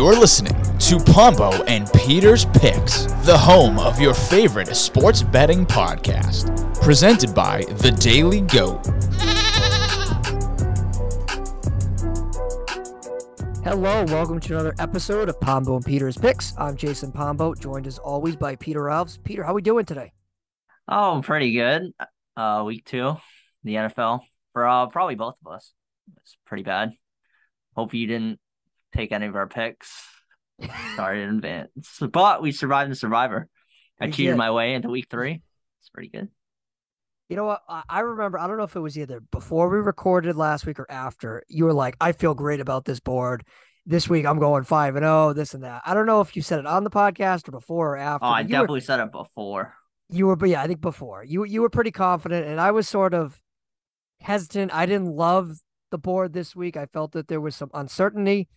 You're listening to Pombo and Peter's Picks, the home of your favorite sports betting podcast. Presented by The Daily Goat. Hello, welcome to another episode of Pombo and Peter's Picks. I'm Jason Pombo, joined as always by Peter Ralphs. Peter, how are we doing today? Oh, I'm pretty good. Uh, week two, the NFL for uh, probably both of us. It's pretty bad. Hope you didn't take any of our picks. Sorry in advance, but we survived the Survivor. I We cheated did. my way into week three. It's pretty good. You know what? I remember, I don't know if it was either before we recorded last week or after. You were like, I feel great about this board. This week I'm going 5 and oh, this and that. I don't know if you said it on the podcast or before or after. Oh, I you were- definitely said it before. you were, but yeah, I think before you you were pretty confident, and I was sort of hesitant. I didn't love the board this week. I felt that there was some uncertainty.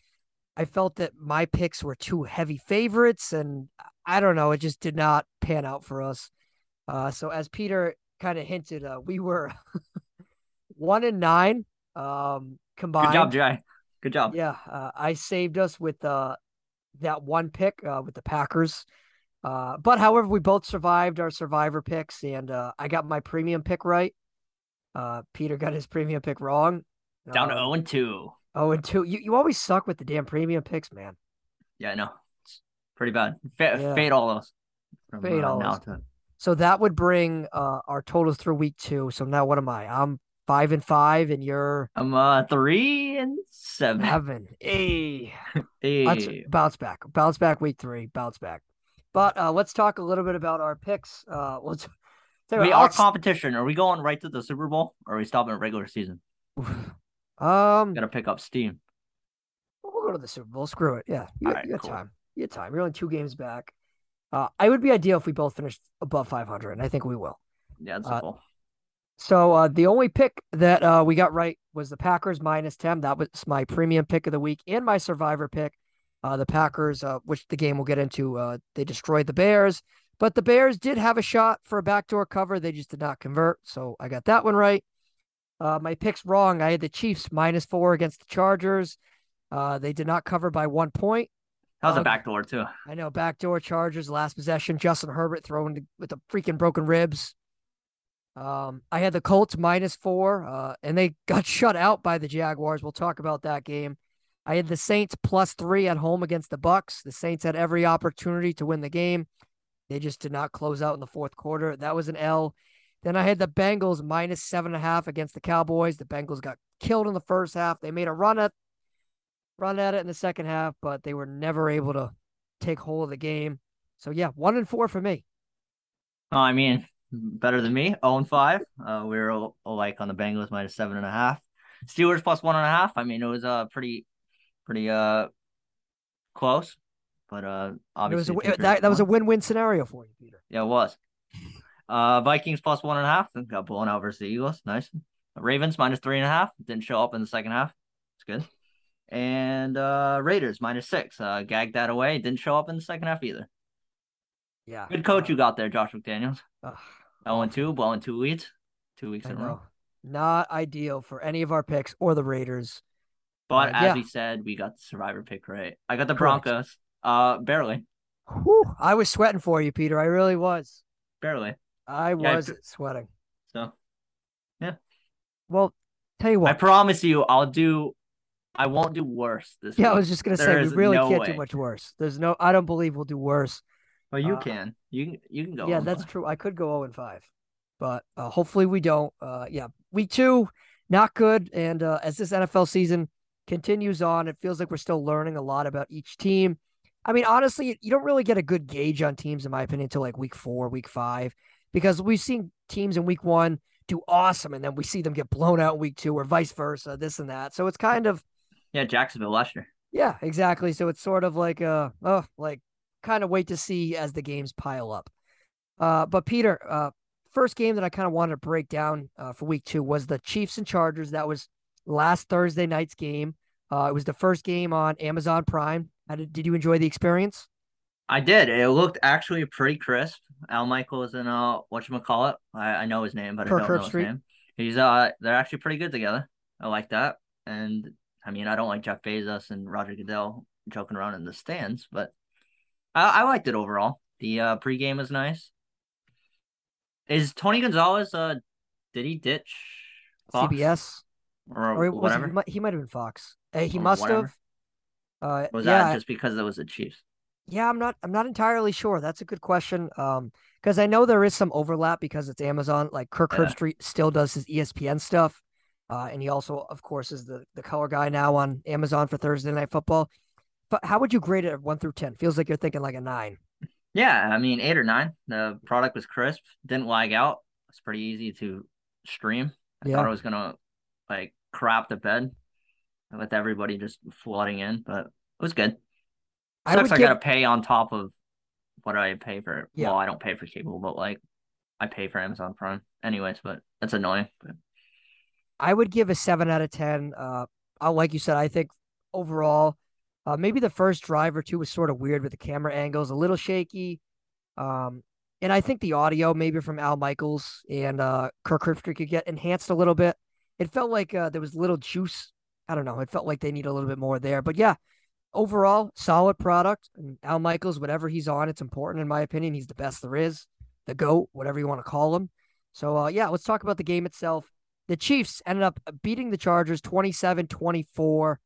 I felt that my picks were too heavy favorites, and I don't know. It just did not pan out for us. Uh, so as Peter kind of hinted, uh, we were one and nine um, combined. Good job, Jay. Good job. Yeah, uh, I saved us with uh, that one pick uh, with the Packers. Uh, but however, we both survived our survivor picks, and uh, I got my premium pick right. Uh, Peter got his premium pick wrong. Down to Um, zero and two. Oh, and two. You, you always suck with the damn premium picks, man. Yeah, I know. It's pretty bad. Fa- Yeah. Fade all those. From, Fade uh, all those. to- So that would bring uh, our totals through week two. So now what am I? I'm five and five, and you're I'm uh three and seven. seven. Hey. Hey. Let's bounce back. Bounce back week three. Bounce back. But uh, let's talk a little bit about our picks. Uh, let's. We our competition. Are we going right to the Super Bowl, or are we stopping at regular season? Um, Gotta pick up steam. we'll go to the Super Bowl. Screw it. Yeah, you, Alright, you got cool. time. You got time. You're only two games back. Uh, I would be ideal if we both finished above 500, and I think we will. Yeah, it's Uh, goal. So uh, the only pick that uh, we got right was the Packers minus 10. That was my premium pick of the week and my survivor pick. Uh, the Packers, uh, which the game we'll get into, uh, they destroyed the Bears, but the Bears did have a shot for a backdoor cover. They just did not convert. So I got that one right. Uh, my pick's wrong. I had the Chiefs minus four against the Chargers. Uh, they did not cover by one point. That was uh, a backdoor too. I know backdoor Chargers last possession. Justin Herbert throwing to- with the freaking broken ribs. Um, I had the Colts minus four, uh, and they got shut out by the Jaguars. We'll talk about that game. I had the Saints plus three at home against the Bucs. The Saints had every opportunity to win the game. They just did not close out in the fourth quarter. That was an L. Then I had the Bengals minus seven and a half against the Cowboys. The Bengals got killed in the first half. They made a run at run at it in the second half, but they were never able to take hold of the game. So yeah, one and four for me. Oh, I mean, better than me. 0 and 5. Uh, we were al- alike on the Bengals minus seven and a half. Steelers plus one and a half. I mean, it was uh pretty, pretty uh close, but uh It was obviously a, that, that was a win-win scenario for you, Peter. yeah, it was. Uh, Vikings plus one and a half. Got blown out versus the Eagles. Nice. Ravens minus three and a half. Didn't show up in the second half. It's good. And uh Raiders minus six. Uh, gagged that away. Didn't show up in the second half either. Yeah. Good coach uh, you got there, Josh McDaniels. ugh, 0 and 2, blowing two leads. Two weeks I in a row. Not ideal for any of our picks or the Raiders. But Uh, as yeah. we said, we got the survivor pick right. I got the Correct. Broncos. Uh barely. Whew, I was sweating for you, Peter. I really was. Barely. I Yeah, I was sweating. So yeah. Well, tell you what. I promise you I'll do I won't do worse this yeah, I was just gonna say we really no can't way. do much worse. There's no. I don't believe we'll do worse. Well you uh, can. You can you can go. yeah, that's but- true. I could go 0 and 5, but uh, hopefully we don't. Uh, yeah, week two, not good. And uh, as this NFL season continues on, it feels like we're still learning a lot about each team. I mean, honestly, you don't really get a good gauge on teams, in my opinion, until like week four, week five, because we've seen teams in week one do awesome, and then we see them get blown out in week two, or vice versa, this and that. So it's kind of Yeah, Jacksonville last year. yeah, exactly. So it's sort of like uh oh, like kind of wait to see as the games pile up. Uh but Peter, uh first game that I kind of wanted to break down uh, for week 2 was the Chiefs and Chargers. That was last Thursday night's game. Uh it was the first game on Amazon Prime. How did, did you enjoy the experience? I did. It looked actually pretty crisp. Al Michaels and uh whatchamacallit. I, I know his name, but Kirk I don't know his name. He's uh they're actually pretty good together. I like that. And I mean I don't like Jeff Bezos and Roger Goodell joking around in the stands, but I, I liked it overall. The uh, pregame was nice. Is Tony Gonzalez? Uh, did he ditch Fox? CBS or, or was whatever? he, he might, he might have been Fox. Hey, he Or must whatever. have. Uh, Was yeah, that just because it was the Chiefs? Yeah, I'm not I'm not entirely sure. That's a good question. Um, because I know there is some overlap because it's Amazon. Like Kirk Yeah. Herbstreit still does his ESPN stuff. Uh, and he also, of course, is the, the color guy now on Amazon for Thursday night football. But how would you grade it at one through ten? Feels like you're thinking like a nine. Yeah, I mean eight or nine. The product was crisp, didn't lag out. It's pretty easy to stream. I Yeah. thought it was gonna like crap the bed with everybody just flooding in, but it was good. I Sucks would I, give, gotta pay on top of what I pay for. Yeah. Well, I don't pay for cable, but like I pay for Amazon Prime, anyways. But that's annoying. But I would give a seven out of ten. Uh, like you said, I think overall, uh, maybe the first drive or two was sort of weird with the camera angles, a little shaky. Um, and I think the audio maybe from Al Michaels and uh, Kirk Herbstreit could get enhanced a little bit. It felt like uh, there was little juice. I don't know. It felt like they need a little bit more there. But yeah, overall, solid product. Al Michaels, whatever he's on, it's important in my opinion. He's the best there is, the GOAT, whatever you want to call him. So uh, yeah, let's talk about the game itself. The Chiefs ended up beating the Chargers 27 24.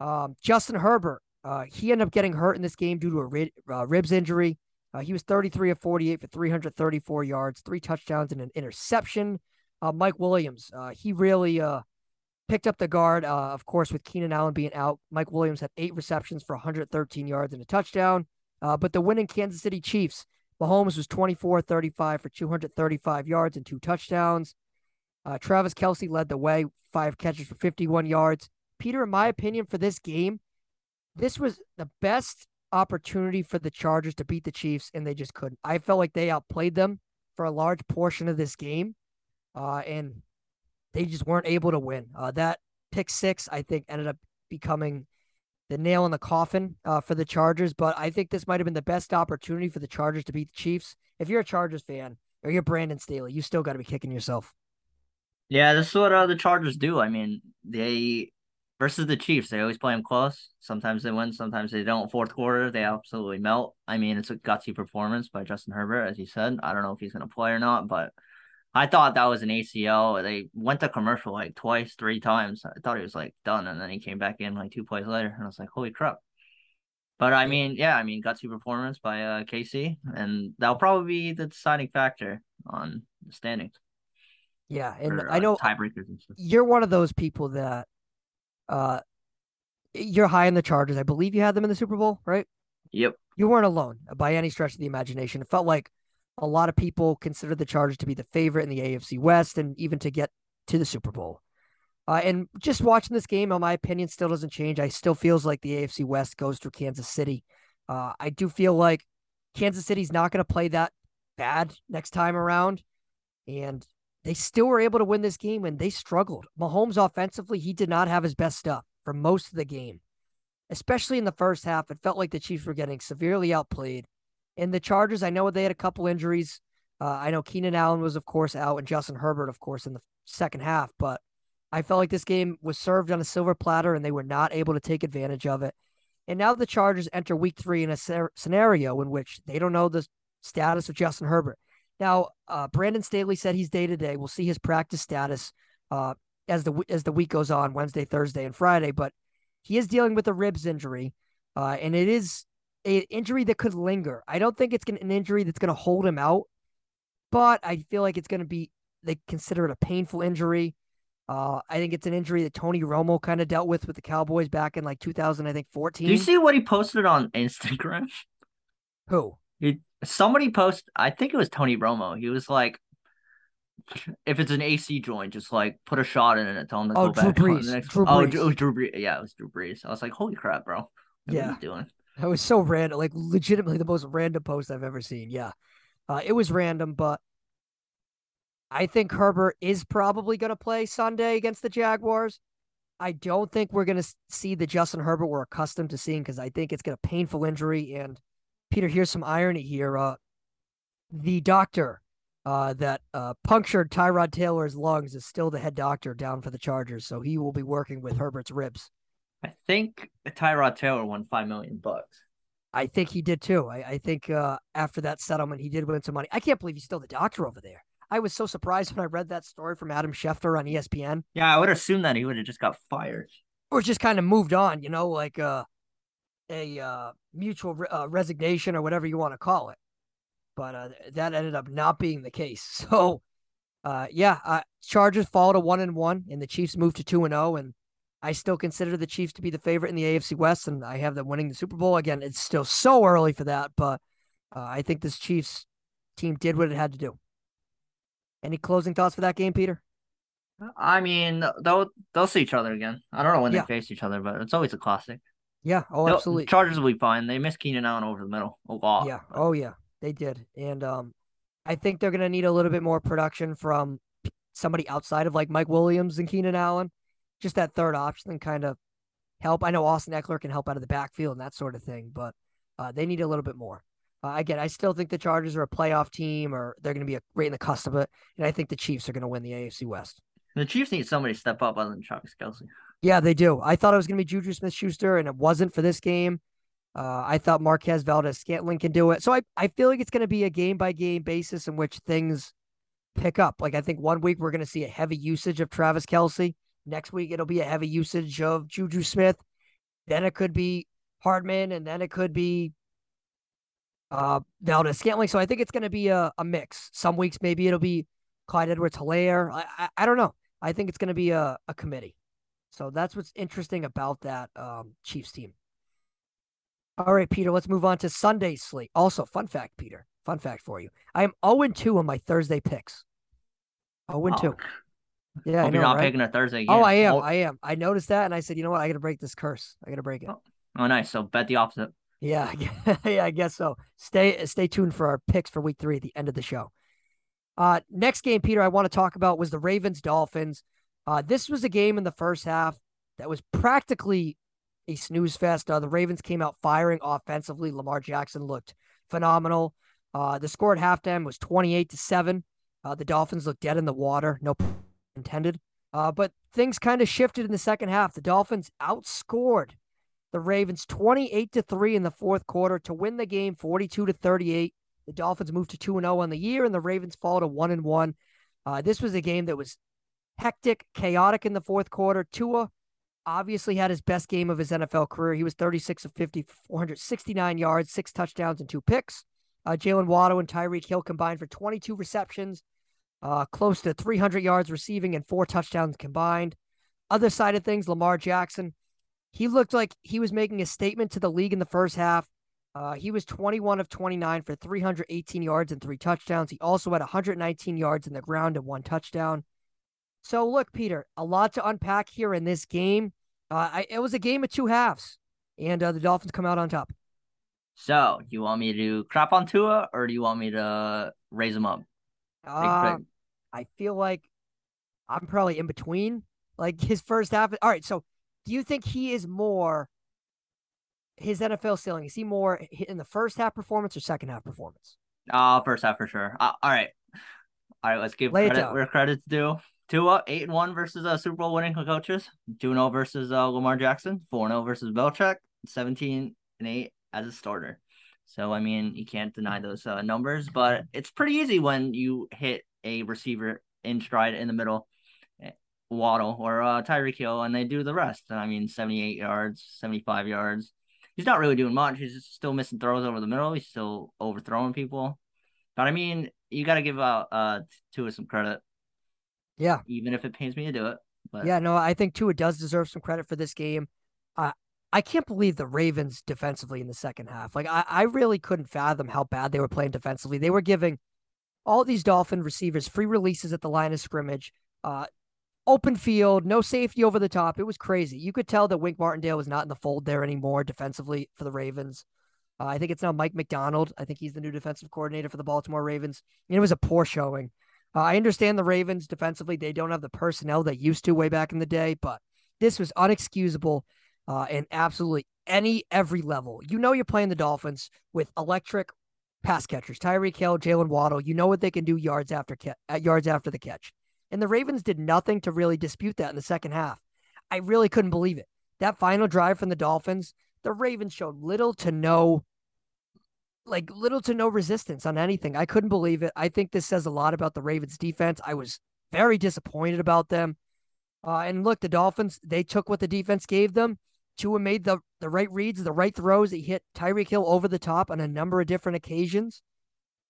Um, Justin Herbert, uh, he ended up getting hurt in this game due to a rib, uh, ribs injury. Uh, he was 33 of 48 for 334 yards, three touchdowns, and an interception. Uh, Mike Williams, uh, he really uh, picked up the guard, uh, of course, with Keenan Allen being out. Mike Williams had eight receptions for 113 yards and a touchdown. Uh, but the winning Kansas City Chiefs, Mahomes was 24 35 for 235 yards and two touchdowns. Uh, Travis Kelce led the way, five catches for 51 yards. Peter, in my opinion, for this game, this was the best opportunity for the Chargers to beat the Chiefs, and they just couldn't. I felt like they outplayed them for a large portion of this game, uh, and they just weren't able to win. Uh, that pick six, I think, ended up becoming the nail in the coffin uh, for the Chargers. But I think this might have been the best opportunity for the Chargers to beat the Chiefs. If you're a Chargers fan or you're Brandon Staley, you still got to be kicking yourself. yeah, this is what uh, the Chargers do. I mean, they versus the Chiefs, they always play them close. Sometimes they win, sometimes they don't. Fourth quarter, they absolutely melt. I mean, it's a gutsy performance by Justin Herbert, as you said. I don't know if he's gonna play or not, but I thought that was an ACL. They went to commercial like twice, three times. I thought he was like done, and then he came back in like two plays later, and I was like, holy crap. But I mean, yeah, I mean, gutsy performance by uh, KC, and that'll probably be the deciding factor on the standings. Yeah, and for, I uh, know tiebreakers and stuff. you're one of those people that uh you're high in the Chargers. I believe you had them in the Super Bowl, right? Yep. You weren't alone by any stretch of the imagination. It felt like a lot of people consider the Chargers to be the favorite in the AFC West and even to get to the Super Bowl. Uh, and just watching this game, my opinion, still doesn't change. I still feels like the AFC West goes through Kansas City. Uh, I do feel like Kansas City's not going to play that bad next time around, and they still were able to win this game when they struggled. Mahomes offensively, he did not have his best stuff for most of the game, especially in the first half. It felt like the Chiefs were getting severely outplayed. And the Chargers, I know they had a couple injuries. Uh, I know Keenan Allen was, of course, out, and Justin Herbert, of course, in the second half. But I felt like this game was served on a silver platter, and they were not able to take advantage of it. And now the Chargers enter Week Three in a scer- scenario in which they don't know the status of Justin Herbert. Now, uh, Brandon Staley said he's day to day. We'll see his practice status uh, as the as the week goes on, Wednesday, Thursday, and Friday. But he is dealing with a ribs injury, uh, and it is an injury that could linger. I don't think it's gonna, an injury that's going to hold him out, but I feel like it's going to be. They consider it a painful injury. Uh, I think it's an injury that Tony Romo kind of dealt with with the Cowboys back in like 2000, I think 14. Do you see what he posted on Instagram? who? He, somebody post. I think it was Tony Romo. He was like, "If it's an AC joint, just like put a shot in it and tell him to Oh, go Drew back." on Brees. The next Drew Oh, Brees. Drew, it was Drew Brees. Yeah, it was Drew Brees. I was like, "Holy crap, bro! What Yeah. are you doing?" That was so random, like legitimately the most random post I've ever seen. Yeah. Uh, it was random, but I think Herbert is probably going to play Sunday against the Jaguars. I don't think we're going to see the Justin Herbert we're accustomed to seeing because I think it's going to painful injury. And Peter, here's some irony here. Uh, the doctor uh, that uh, punctured Tyrod Taylor's lungs is still the head doctor down for the Chargers, so he will be working with Herbert's ribs I think Tyrod Taylor won five million bucks. I think he did too. I, I think uh, after that settlement, he did win some money. I can't believe he's still the doctor over there. I was so surprised when I read that story from Adam Schefter on ESPN. Yeah, I would assume that he would have just got fired or just kind of moved on. You know, like uh, a uh, mutual re- uh, resignation or whatever you want to call it. But uh, that ended up not being the case. So, uh, yeah, uh, Chargers fall to one and one, and the Chiefs move to two and zero. And I still consider the Chiefs to be the favorite in the AFC West, and I have them winning the Super Bowl. Again, it's still so early for that, but uh, I think this Chiefs team did what it had to do. Any closing thoughts for that game, Peter? I mean, they'll they'll see each other again. I don't know when Yeah. they face each other, but it's always a classic. Yeah. Oh, They'll- absolutely. Chargers will be fine. They missed Keenan Allen over the middle a lot. Yeah. Oh, yeah. They did, and um, I think they're gonna need a little bit more production from somebody outside of like Mike Williams and Keenan Allen. Just that third option kind of help. I know Austin Ekeler can help out of the backfield and that sort of thing, but uh, they need a little bit more. Uh, again, I still think the Chargers are a playoff team, or they're going to be a, right in the cusp of it, and I think the Chiefs are going to win the AFC West. The Chiefs need somebody to step up other than Travis Kelce. Yeah, they do. I thought it was going to be Juju Smith Schuster, and it wasn't for this game. Uh, I thought Marquez Valdes Scantling can do it. So I, I feel like it's going to be a game by game basis in which things pick up. Like I think one week we're going to see a heavy usage of Travis Kelce. Next week it'll be a heavy usage of Juju Smith. Then it could be Hardman, and then it could be uh, Valdes Scantling. So I think it's going to be a, a mix. Some weeks maybe it'll be Clyde Edwards Hilaire. I, I, I don't know. I think it's going to be a, a committee. So that's what's interesting about that um, Chiefs team. All right, Peter, let's move on to Sunday slate. Also, fun fact, Peter, fun fact for you. I am 0 2 on my Thursday picks. 0 2. Yeah, I know, you're not right? picking a Thursday game. Oh, I am. Oh, I am. I noticed that and I said, you know what? I got to break this curse. I got to break it. Oh. oh, nice. So bet the opposite. Yeah, yeah, I guess so. Stay stay tuned for our picks for week three at the end of the show. Uh, next game, Peter, I want to talk about was the Ravens Dolphins. Uh, this was a game in the first half that was practically a snooze fest. Uh, the Ravens came out firing offensively. Lamar Jackson looked phenomenal. Uh, the score at halftime was 28 to 7. Uh, the Dolphins looked dead in the water, no intended. Uh, but things kind of shifted in the second half. The Dolphins outscored the Ravens 28 to 3 in the fourth quarter to win the game 42 to 38. The Dolphins moved to 2 and 0 on the year and the Ravens fall to 1 and 1. Uh, this was a game that was hectic, chaotic in the fourth quarter. Tua obviously had his best game of his NFL career. He was 36 of 50, 469 yards, six touchdowns, and two picks. Uh, Jaylen Waddle and Tyreek Hill combined for 22 receptions, uh, close to 300 yards receiving, and four touchdowns combined. Other side of things, Lamar Jackson, he looked like he was making a statement to the league in the first half. Uh, he was 21 of 29 for 318 yards and three touchdowns. He also had 119 yards in the ground and one touchdown. So, look, Peter, a lot to unpack here in this game. Uh, I, it was a game of two halves, and uh, the Dolphins come out on top. So, do you want me to crap on Tua or do you want me to raise him up? Uh. I feel like I'm probably in between. Like his first half. All right. So, do you think he is more his NFL ceiling? Is he more in the first half performance or second half performance? Uh, first half for sure. Uh, all right. All right, let's give Lay it credit where credit's due. Tua, 8 and 1 versus uh, Super Bowl winning coaches. 2 0 versus uh, Lamar Jackson. 4 0 versus Belichick. 17 and 8 as a starter. So, I mean, you can't deny those uh, numbers, but it's pretty easy when you hit a receiver in stride in the middle, eh, Waddle or uh, Tyreek Hill, and they do the rest. I mean, 78 yards, 75 yards. He's not really doing much. He's just still missing throws over the middle. He's still overthrowing people. But I mean, you got to give out uh Tua some credit, Yeah. even if it pains me to do it. But Yeah, no, I think Tua does deserve some credit for this game. I can't believe the Ravens defensively in the second half. Like, I, I really couldn't fathom how bad they were playing defensively. They were giving all these Dolphin receivers free releases at the line of scrimmage, uh, open field, no safety over the top. It was crazy. You could tell that Wink Martindale was not in the fold there anymore defensively for the Ravens. Uh, I think it's now Mike Macdonald. I think he's the new defensive coordinator for the Baltimore Ravens. And it was a poor showing. Uh, I understand the Ravens defensively, they don't have the personnel they used to way back in the day, but this was unexcusable uh, in absolutely any, every level. You know, you're playing the Dolphins with electric pass catchers, Tyreek Hill, Jaylen Waddle. You know what they can do yards after ca- uh, yards after the catch. And the Ravens did nothing to really dispute that in the second half. I really couldn't believe it. that final drive from the Dolphins, the Ravens showed little to no like little to no resistance on anything. I couldn't believe it. I think this says a lot about the Ravens defense. I was very disappointed about them. Uh, and look, the Dolphins, they took what the defense gave them. Tua made the, the right reads, the right throws. He hit Tyreek Hill over the top on a number of different occasions.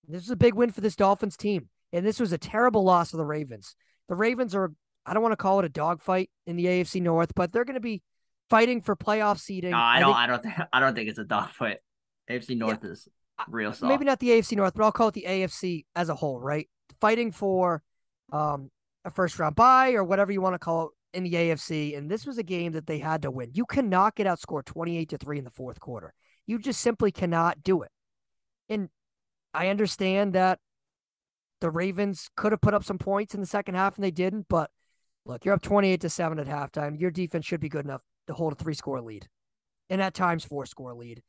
This is a big win for this Dolphins team. And this was a terrible loss for the Ravens. The Ravens are, I don't want to call it a dogfight in the AFC North, but they're going to be fighting for playoff seeding. No, I, don't. Think, I don't. Think, I don't think it's a dogfight. AFC North yeah, is real soft. Maybe not the AFC North, but I'll call it the AFC as a whole. Right, fighting for um, a first round bye or whatever you want to call it in the AFC. And this was a game that they had to win. You cannot get outscored twenty eight to three in the fourth quarter. You just simply cannot do it. And I understand that the Ravens could have put up some points in the second half and they didn't, but look, you're up 28 to 7 at halftime. Your defense should be good enough to hold a three score lead and at times four score lead.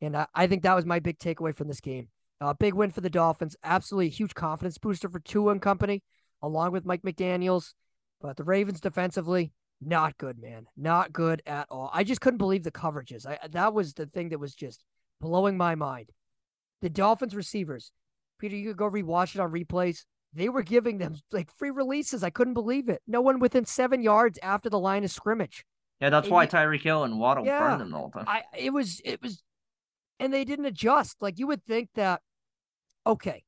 And I, I think that was my big takeaway from this game. Uh, big win for the Dolphins. Absolutely huge confidence booster for Tua and company, along with Mike McDaniels. But the Ravens defensively, not good, man. Not good at all. I just couldn't believe the coverages. I that was the thing that was just blowing my mind. The Dolphins receivers, Peter, you could go rewatch it on replays. They were giving them like free releases. I couldn't believe it. No one within seven yards after the line of scrimmage. Yeah, that's and why Tyreek Hill and Waddle yeah, burned them the whole time. I it was it was, and they didn't adjust. Like you would think that, okay,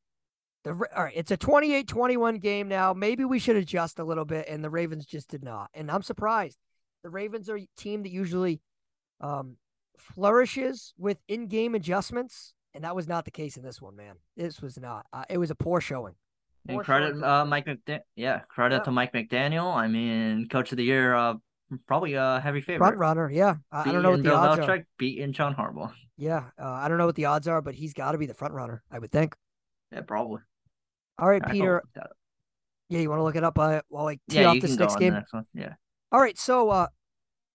the all right, it's a 28-21 game now. Maybe we should adjust a little bit, and the Ravens just did not. And I'm surprised. The Ravens are a team that usually um, flourishes with in-game adjustments and that was not the case in this one, man. This was not. Uh, it was a poor showing. Poor and credit, showing. uh, Mike McDaniel. Yeah, credit yeah. to Mike McDaniel. I mean, coach of the year, uh, probably a heavy favorite. Front runner, yeah. I, I don't know what the Bill odds Belichick, are. Beating John Harbaugh. Yeah, uh, I don't know what the odds are, but he's got to be the front runner, I would think. Yeah, probably. All right, Peter. Yeah, you want to look it up uh, while I tee yeah, off this next game? Next yeah. All right, so uh,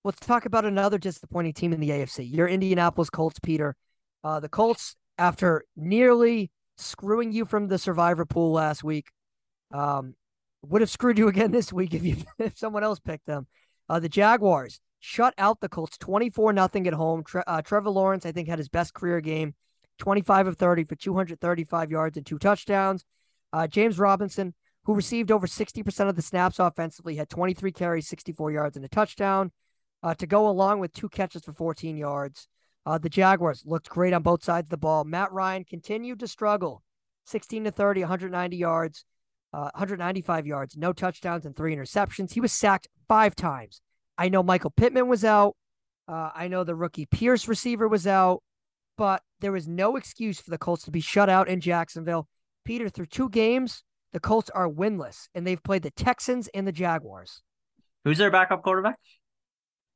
let's talk about another disappointing team in the AFC. Your Indianapolis Colts, Peter. Uh, the Colts after nearly screwing you from the survivor pool last week. Um, would have screwed you again this week if you if someone else picked them. Uh, the Jaguars shut out the Colts 24 nothing at home. Tre- uh, Trevor Lawrence, I think, had his best career game 25 of 30 for 235 yards and two touchdowns. Uh, James Robinson, who received over 60% of the snaps offensively, had 23 carries, 64 yards, and a touchdown uh, to go along with two catches for 14 yards. Uh, the Jaguars looked great on both sides of the ball. Matt Ryan continued to struggle 16 to 30, 190 yards, uh, 195 yards, no touchdowns, and three interceptions. He was sacked five times. I know Michael Pittman was out. Uh, I know the rookie Pierce receiver was out, but there was no excuse for the Colts to be shut out in Jacksonville. Peter, through two games, the Colts are winless, and they've played the Texans and the Jaguars. Who's their backup quarterback?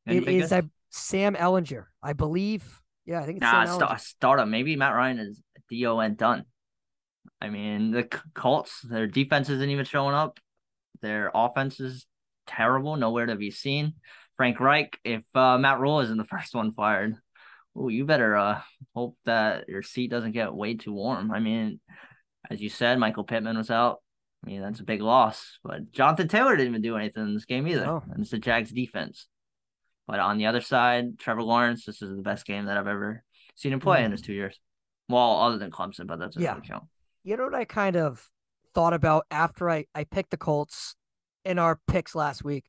It is, I Sam Ehlinger, I believe. Yeah, I think it's nah, Sam st- start him. Maybe Matt Ryan is DON done. I mean, the Colts, their defense isn't even showing up. Their offense is terrible, nowhere to be seen. Frank Reich, if uh, Matt Rhule isn't the first one fired, oh, you better uh, hope that your seat doesn't get way too warm. I mean, as you said, Michael Pittman was out. I mean, that's a big loss. But Jonathan Taylor didn't even do anything in this game either. Oh. And it's the Jags defense. But on the other side, Trevor Lawrence, this is the best game that I've ever seen him play mm. in his two years. Well, other than Clemson, but that's a yeah. count. You know what I kind of thought about after I, I picked the Colts in our picks last week?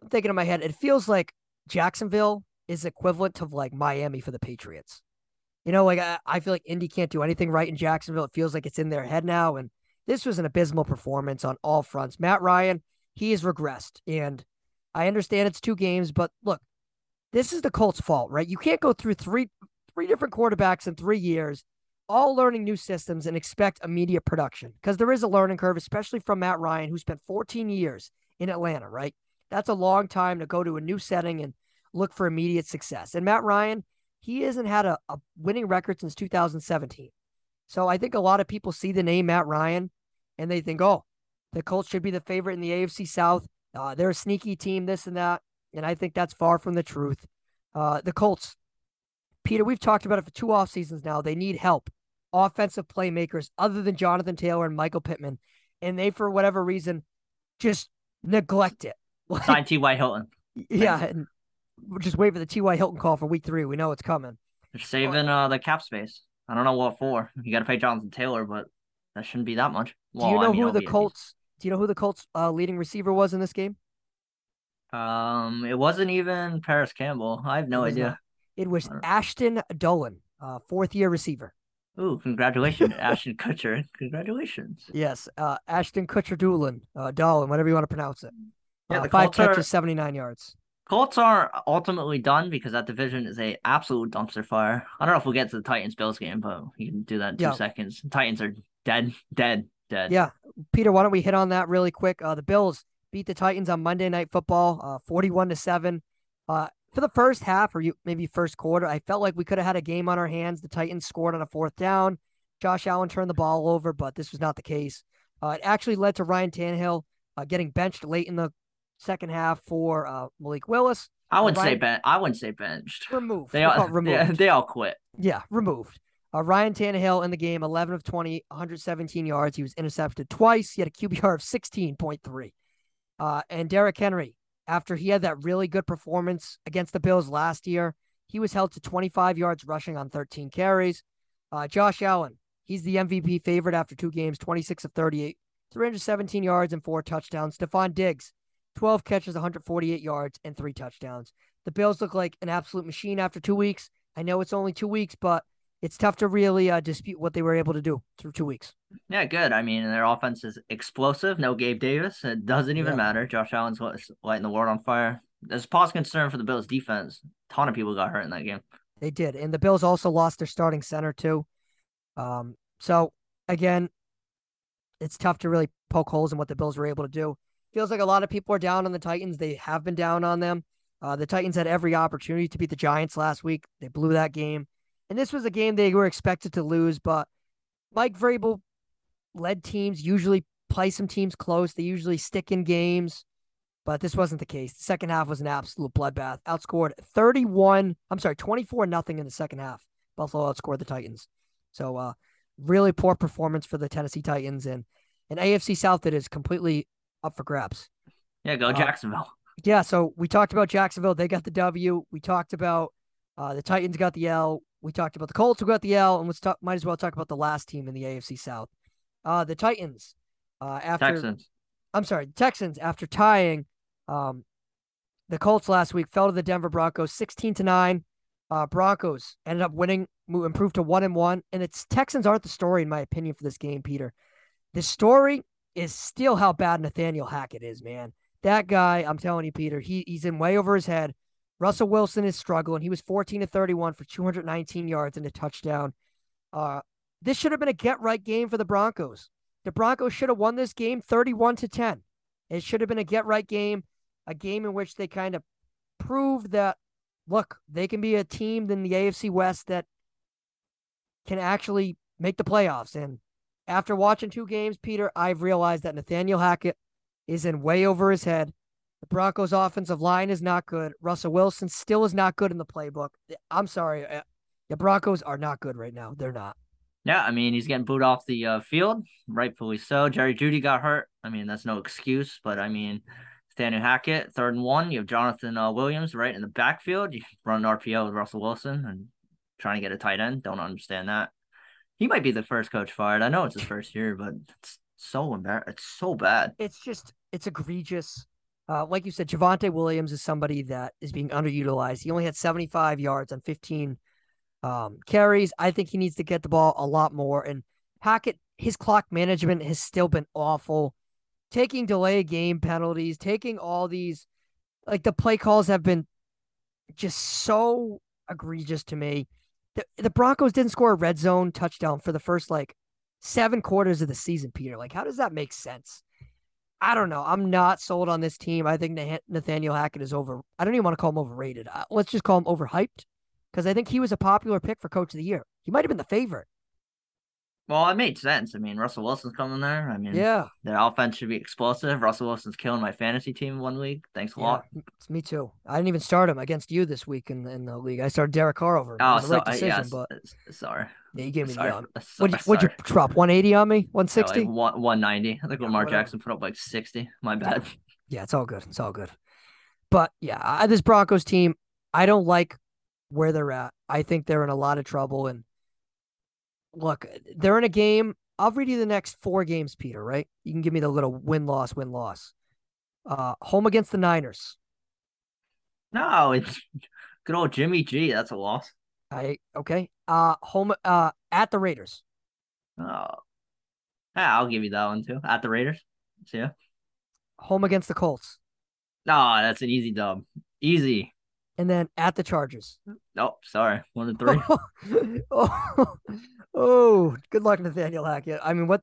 I'm thinking in my head, it feels like Jacksonville is equivalent to like Miami for the Patriots. You know, like I, I feel like Indy can't do anything right in Jacksonville. It feels like it's in their head now. And this was an abysmal performance on all fronts. Matt Ryan, he has regressed. And I understand it's two games, but look, this is the Colts' fault, right? You can't go through three three different quarterbacks in three years, all learning new systems and expect immediate production because there is a learning curve, especially from Matt Ryan, who spent 14 years in Atlanta, right? That's a long time to go to a new setting and look for immediate success. And Matt Ryan, he hasn't had a, a winning record since 2017. So I think a lot of people see the name Matt Ryan and they think, oh, the Colts should be the favorite in the AFC South. Uh, they're a sneaky team, this and that and I think that's far from the truth. Uh, the Colts, Peter, we've talked about it for two off seasons now. They need help, offensive playmakers other than Jonathan Taylor and Michael Pittman, and they, for whatever reason, just neglect it. Sign T. Y. Hilton. Yeah, and we'll just wait for the T.Y. Hilton call for week three. We know it's coming. They're saving uh the cap space. I don't know what for. You got to pay Jonathan Taylor, but that shouldn't be that much. Do you know who the Colts? Do you know who the Colts uh, leading receiver was in this game? Um, it wasn't even Parris Campbell. I have no it idea. Not. It was Ashton Dolan, uh, fourth year receiver. Ooh, congratulations, Ashton Kutcher. Congratulations. Yes, uh, Ashton Kutcher Doolin, uh, Dolan, whatever you want to pronounce it. Yeah, uh, five Colts catches, are, 79 yards. Colts are ultimately done because that division is a absolute dumpster fire. I don't know if we'll get to the Titans Bills game, but you can do that in two yeah. seconds. Titans are dead, dead, dead. Yeah, Peter, why don't we hit on that really quick? Uh, the Bills beat the Titans on Monday Night Football, uh, 41 to seven. Uh, for the first half or you, maybe first quarter, I felt like we could have had a game on our hands. The Titans scored on a fourth down. Josh Allen turned the ball over, but this was not the case. Uh, it actually led to Ryan Tannehill uh, getting benched late in the second half for uh, Malik Willis. I wouldn't Ryan, say ben. I wouldn't say benched. Removed. They all removed. Yeah, they all quit. Yeah, removed. Uh, Ryan Tannehill in the game, 11 of 20, 117 yards. He was intercepted twice. He had a QBR of 16.3. Uh, and Derrick Henry, after he had that really good performance against the Bills last year, he was held to 25 yards rushing on 13 carries. Uh, Josh Allen, he's the MVP favorite after two games, 26 of 38, 317 yards and four touchdowns. Stefon Diggs, 12 catches, 148 yards, and three touchdowns. The Bills look like an absolute machine after two weeks. I know it's only two weeks, but it's tough to really uh, dispute what they were able to do through two weeks. Yeah, good. I mean, their offense is explosive. No Gabe Davis. It doesn't even yeah. matter. Josh Allen's lighting the world on fire. There's a pause concern for the Bills defense. A ton of people got hurt in that game. They did. And the Bills also lost their starting center, too. Um, so, again, it's tough to really poke holes in what the Bills were able to do. Feels like a lot of people are down on the Titans. They have been down on them. Uh, the Titans had every opportunity to beat the Giants last week. They blew that game. And this was a game they were expected to lose, but Mike Vrabel led teams usually play some teams close. They usually stick in games, but this wasn't the case. The second half was an absolute bloodbath. Outscored 31, I'm sorry, 24 nothing in the second half. Buffalo outscored the Titans. So uh really poor performance for the Tennessee Titans and an AFC South that is completely up for grabs. Yeah, go uh, Jacksonville. Uh, yeah, so we talked about Jacksonville. They got the W. We talked about uh, the Titans got the L. We talked about the Colts who got the L, and let's talk. Might as well talk about the last team in the AFC South, uh, the Titans. Uh, after Texans. I'm sorry, Texans after tying um, the Colts last week fell to the Denver Broncos 16 to 9. Uh, Broncos ended up winning, improved to 1 and 1, and it's Texans aren't the story in my opinion for this game, Peter. The story is still how bad Nathaniel Hackett is, man. That guy, I'm telling you, Peter, he, he's in way over his head. Russell Wilson is struggling. He was 14 to 31 for 219 yards and a touchdown. Uh, this should have been a get right game for the Broncos. The Broncos should have won this game 31 to 10. It should have been a get right game, a game in which they kind of proved that look, they can be a team in the AFC West that can actually make the playoffs. And after watching two games, Peter, I've realized that Nathaniel Hackett is in way over his head. The Broncos' offensive line is not good. Russell Wilson still is not good in the playbook. I'm sorry. Uh, the Broncos are not good right now. They're not. Yeah, I mean, he's getting booed off the uh, field, rightfully so. Jerry Jeudy got hurt. I mean, that's no excuse, but I mean, Nathaniel Hackett, third and one. You have Jonathan uh, Williams right in the backfield. You run an RPO with Russell Wilson and trying to get a tight end. Don't understand that. He might be the first coach fired. I know it's his first year, but it's so embarrassing. It's so bad. It's just, it's egregious. Uh, like you said, Javonte Williams is somebody that is being underutilized. He only had 75 yards on 15 um, carries. I think he needs to get the ball a lot more. And Hackett, his clock management has still been awful. Taking delay game penalties, taking all these, like the play calls have been just so egregious to me. The, the Broncos didn't score a red zone touchdown for the first like seven quarters of the season, Peter. Like, how does that make sense? I don't know. I'm not sold on this team. I think Nathaniel Hackett is over. I don't even want to call him overrated. Uh, let's just call him overhyped because I think he was a popular pick for coach of the year. He might have been the favorite. Well, it made sense. I mean, Russell Wilson's coming there. I mean, yeah, their offense should be explosive. Russell Wilson's killing my fantasy team one week. Thanks a yeah, lot. It's me too. I didn't even start him against you this week in, in the league. I started Derek Carr over. Oh, so, right decision, yeah, but sorry. Yeah, you gave me sorry. the. Um, what'd, you, what'd you drop? 180 on me? 160? Yeah, like 190. I think yeah, Lamar whatever. Jackson put up like 60. My bad. Yeah, it's all good. It's all good. But yeah, I, this Broncos team, I don't like where they're at. I think they're in a lot of trouble. And look, they're in a game. I'll read you the next four games, Peter, right? You can give me the little win loss, win loss. Uh, home against the Niners. No, it's good old Jimmy G. That's a loss. I okay. Uh home uh at the Raiders. Oh. Yeah, I'll give you that one too. At the Raiders. See ya. Home against the Colts. No, that's an easy dub. Easy. And then at the Chargers. Nope, sorry. One and three. oh, oh, good luck, Nathaniel Hackett. I mean, what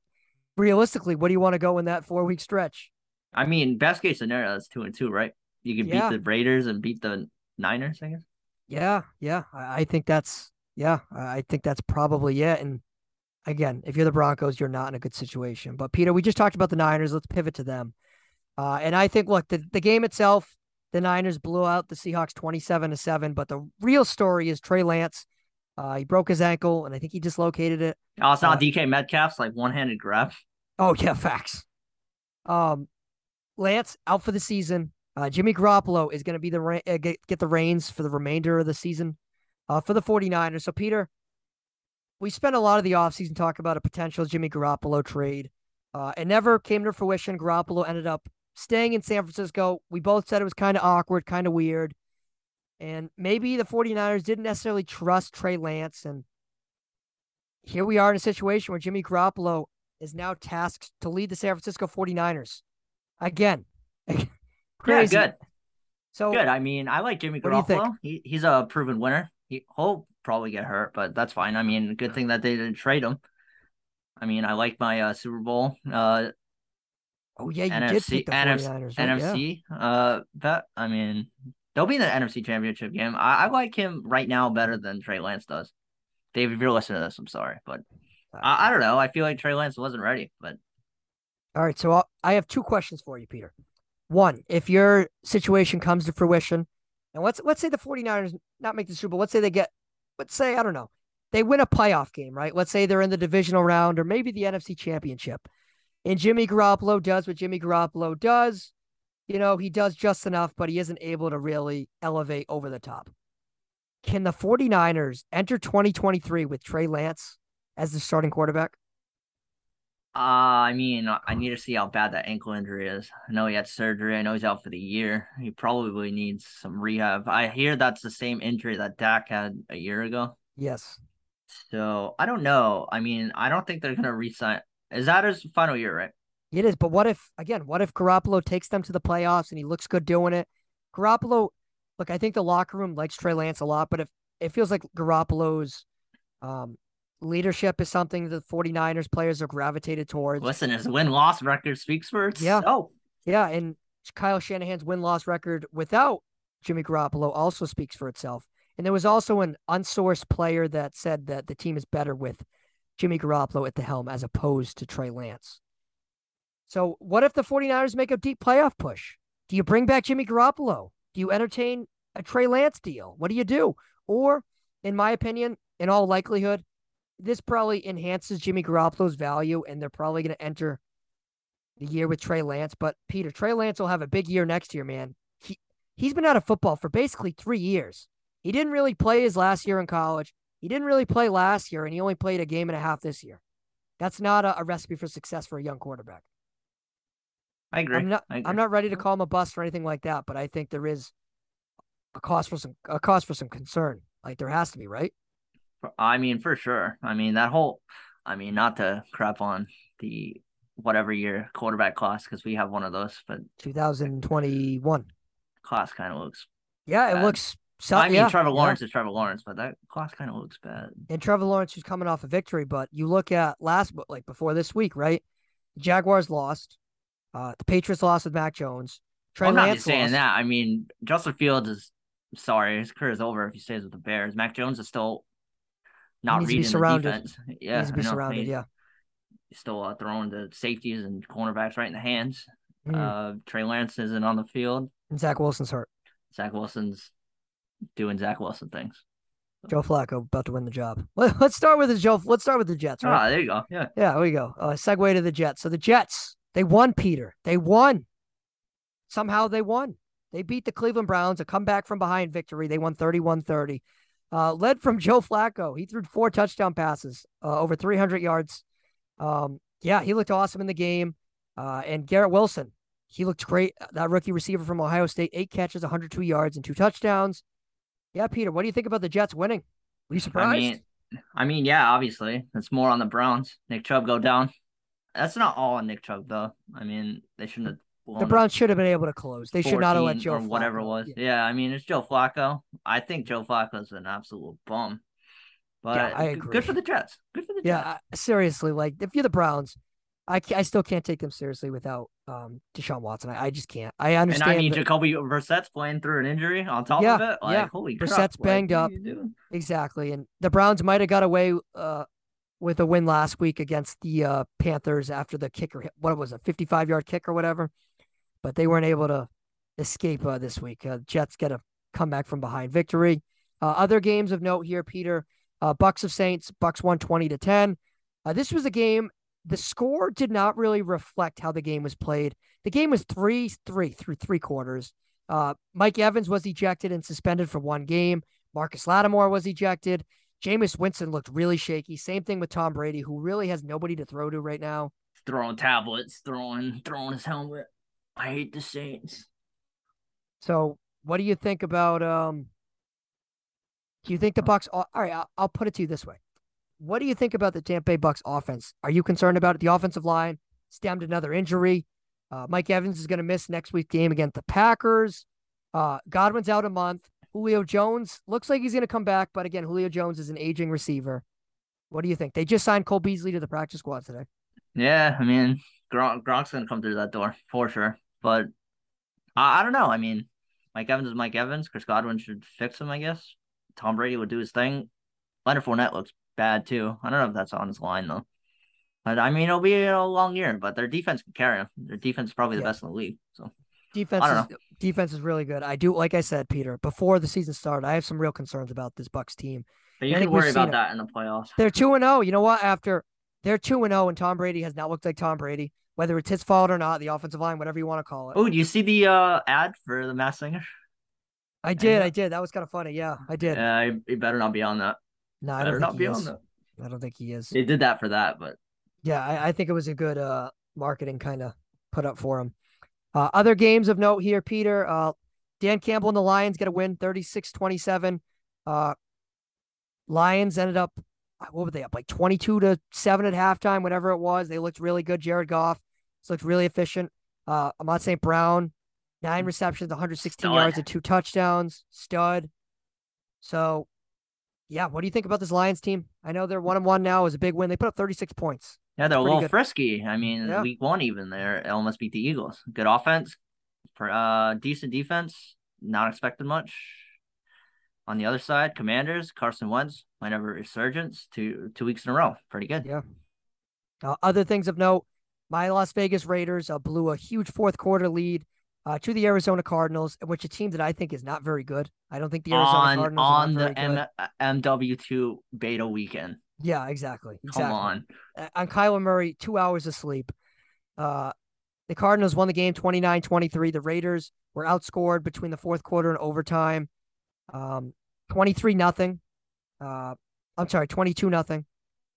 realistically, what do you want to go in that four week stretch? I mean, best case scenario, that's two and two, right? You can Yeah. beat the Raiders and beat the Niners, I guess. Yeah, yeah. I, think that's yeah, I I think that's probably it. And again, if you're the Broncos, you're not in a good situation. But Peter, we just talked about the Niners. Let's pivot to them. Uh, and I think look, the, the game itself, the Niners blew out the Seahawks 27 to 7. But the real story is Trey Lance. Uh, he broke his ankle and I think he dislocated it. Oh, it's not Uh, DK Metcalf's like one handed grab. Oh yeah, facts. Um, Lance out for the season. Uh, Jimmy Garoppolo is going to be the uh, get, get the reins for the remainder of the season uh, for the 49ers. So Peter, we spent a lot of the offseason talking about a potential Jimmy Garoppolo trade. Uh, it never came to fruition. Garoppolo ended up staying in San Francisco. We both said it was kind of awkward, kind of weird. And maybe the 49ers didn't necessarily trust Trey Lance. And here we are in a situation where Jimmy Garoppolo is now tasked to lead the San Francisco 49ers. Again. Crazy. Yeah, good. So Good. I mean, I like Jimmy What do you think? Garoppolo. He, he's a proven winner. He, he'll probably get hurt, but that's fine. I mean, good thing that they didn't trade him. I mean, I like my uh, Super Bowl uh, Oh yeah, you did NFC pick the NFC 49ers. right? Yeah. NFC uh bet. I mean, they'll be in the NFC Championship game. I, I like him right now better than Trey Lance does. Dave, if you're listening to this, I'm sorry, but I, I don't know. I feel like Trey Lance wasn't ready, but All right, so I'll, I have two questions for you, Peter. One, if your situation comes to fruition, and let's let's say the 49ers not make the Super Bowl, let's say they get let's say I don't know. They win a playoff game, right? Let's say they're in the divisional round or maybe the NFC Championship. And Jimmy Garoppolo does what Jimmy Garoppolo does. You know, he does just enough, but he isn't able to really elevate over the top. Can the 49ers enter 2023 with Trey Lance as the starting quarterback? uh, I mean, I need to see how bad that ankle injury is. I know he had surgery. I know he's out for the year. He probably needs some rehab. I hear that's the same injury that Dak had a year ago. Yes. So I don't know. I mean, I don't think they're gonna resign. Is that his final year, right? It is, but what if again? What if Garoppolo takes them to the playoffs and he looks good doing it? Garoppolo, look, I think the locker room likes Trey Lance a lot, but if it feels like Garoppolo's um, leadership is something the 49ers players are gravitated towards. Listen, his win loss record speaks for itself. Yeah. Yeah, and Kyle Shanahan's win loss record without Jimmy Garoppolo also speaks for itself. And there was also an unsourced player that said that the team is better with Jimmy Garoppolo at the helm as opposed to Trey Lance. So, what if the 49ers make a deep playoff push? Do you bring back Jimmy Garoppolo? Do you entertain a Trey Lance deal? What do you do? Or, in my opinion, in all likelihood, this probably enhances Jimmy Garoppolo's value, and they're probably going to enter the year with Trey Lance. But Peter, Trey Lance will have a big year next year, man. He he's been out of football for basically three years. He didn't really play his last year in college. He didn't really play last year, and he only played a game and a half this year. That's not a, a recipe for success for a young quarterback. I agree. I'm not agree. I'm not ready to call him a bust or anything like that, but I think there is a cause for some a cause for some concern. Like there has to be, right? I mean, for sure. I mean, that whole, I mean, not to crap on the whatever year quarterback class because we have one of those, but 2021. class kind of looks. Yeah, it Bad. looks. So, I mean, yeah, Trevor yeah. Lawrence is Trevor Lawrence, but that class kind of looks bad. and Trevor Lawrence is coming off a victory, but you look at last like before this week, right? Jaguars lost. Uh, the Patriots lost with Mac Jones. Trey I'm not Lance just saying lost. that. I mean, Justin Fields is sorry, his career is over if he stays with the Bears. Mac Jones is still not needs to be reading the surrounded. defense. Yeah, needs to be I know. surrounded. He- Yeah. He's still uh, throwing the safeties and cornerbacks right in the hands. Mm. Uh, Trey Lance isn't on the field. and Zach Wilson's hurt. Zach Wilson's doing Zach Wilson things. Joe Flacco about to win the job. Let, us start with the Joe. Let's start with the Jets. Right? Ah, there you go. Yeah. Yeah, there we go. Uh, segue to the Jets. So the Jets, they won, Peter. They won. Somehow they won. They beat the Cleveland Browns, a comeback from behind victory. They won 31 30. Uh, led from Joe Flacco. He threw four touchdown passes, uh, over 300 yards. Um, yeah, he looked awesome in the game. Uh, and Garrett Wilson, he looked great. That rookie receiver from Ohio State, eight catches, 102 yards, and two touchdowns. Yeah, Peter, what do you think about the Jets winning? Were you surprised? I mean, I mean, yeah, obviously, it's more on the Browns. Nick Chubb go down. That's not all on Nick Chubb though. I mean, they shouldn't have. The Browns should have been able to close. They should not have let Joe or whatever it was. Yeah. Yeah. I mean, it's Joe Flacco. I think Joe Flacco's an absolute bum. But Yeah, I agree. good for the Jets. Good for the Jets. Yeah, seriously, like if you're the Browns, I, I still can't take them seriously without um Deshaun Watson. I, I just can't. I understand. And. I mean, Jacoby Brissett's playing through an injury on top Yeah, of it. Like, yeah. holy crap. Brissett's like, banged what up. exactly, and the Browns might have got away uh with a win last week against the uh Panthers after the kicker hit what was it, 55 yard kick or whatever, but they weren't able to escape uh, this week. Uh, Jets get a comeback from behind victory. Uh, other games of note here, Peter. Uh, Bucs of Saints, Bucs won 20 to 10. Uh, this was a game. The score did not really reflect how the game was played. The game was 3 3 through three quarters. Mike Evans was ejected and suspended for one game. Marcus Lattimore was ejected. Jameis Winston looked really shaky. Same thing with Tom Brady, who really has nobody to throw to right now. Throwing tablets, throwing, throwing his helmet. I hate the Saints. So, what do you think about? Um, do you think the Bucs? All right, I'll, I'll put it to you this way: What do you think about the Tampa Bay Bucs offense? Are you concerned about it? The offensive line stemmed another injury. Uh, Mike Evans is going to miss next week's game against the Packers. Uh, Godwin's out a month. Julio Jones looks like he's going to come back, but again, Julio Jones is an aging receiver. What do you think? They just signed Cole Beasley to the practice squad today. Yeah, I mean, Gronk, Gronk's gonna come through that door for sure. But I, I don't know. I mean, Mike Evans is Mike Evans. Chris Godwin should fix him, I guess. Tom Brady would do his thing. Leonard Fournette looks bad too. I don't know if that's on his line though. But I mean, it'll be a long year. But their defense can carry him. Their defense is probably the Yeah. best in the league. So Defense I is defense is really good. I do, like I said, Peter, before the season started, I have some real concerns about this Bucs team. but you I can think worry about it. that in the playoffs. They're two and zero. You know what? After they're two and zero, and Tom Brady has not looked like Tom Brady, whether it's his fault or not, the offensive line, whatever you want to call it. Oh, do you see the uh ad for the Masked Singer? I did, yeah. I did. That was kind of funny. Yeah, I did. Yeah, he, he better not be on that. no, I Better don't think be he on is. that. I don't think he is. They did that for that, but Yeah, I, I think it was a good uh marketing kind of put up for him. Uh, other games of note here, Peter. Uh, Dan Campbell and the Lions get a win 36 27. Uh, Lions ended up, uh, what were they up? Like 22 to 7 at halftime, whatever it was. They looked really good. Jared Goff looked really efficient. Uh, Amon-Ra St. Brown, nine receptions, 116 Stud. yards, and two touchdowns. Stud. So, yeah, what do you think about this Lions team? I know they're one and one now. It was a big win. They put up 36 points. Yeah, they're a little good. frisky. I mean, Yeah. week one even they almost beat the Eagles. Good offense, uh decent defense. Not expected much. On the other side, Commanders, Carson Wentz a resurgence two two weeks in a row. Pretty good. Yeah. Uh, other things of note: my Las Vegas Raiders uh, blew a huge fourth quarter lead uh, to the Arizona Cardinals, which a team that I think is not very good. I don't think the Arizona on Cardinals are on the very good. M- MW2 beta weekend. Yeah, exactly. Exactly. Come on. On Kyler Murray, two hours of sleep. Uh, the Cardinals won the game 29 23. The Raiders were outscored between the fourth quarter and overtime. Um, 23 nothing. Uh, I'm sorry, 22 nothing.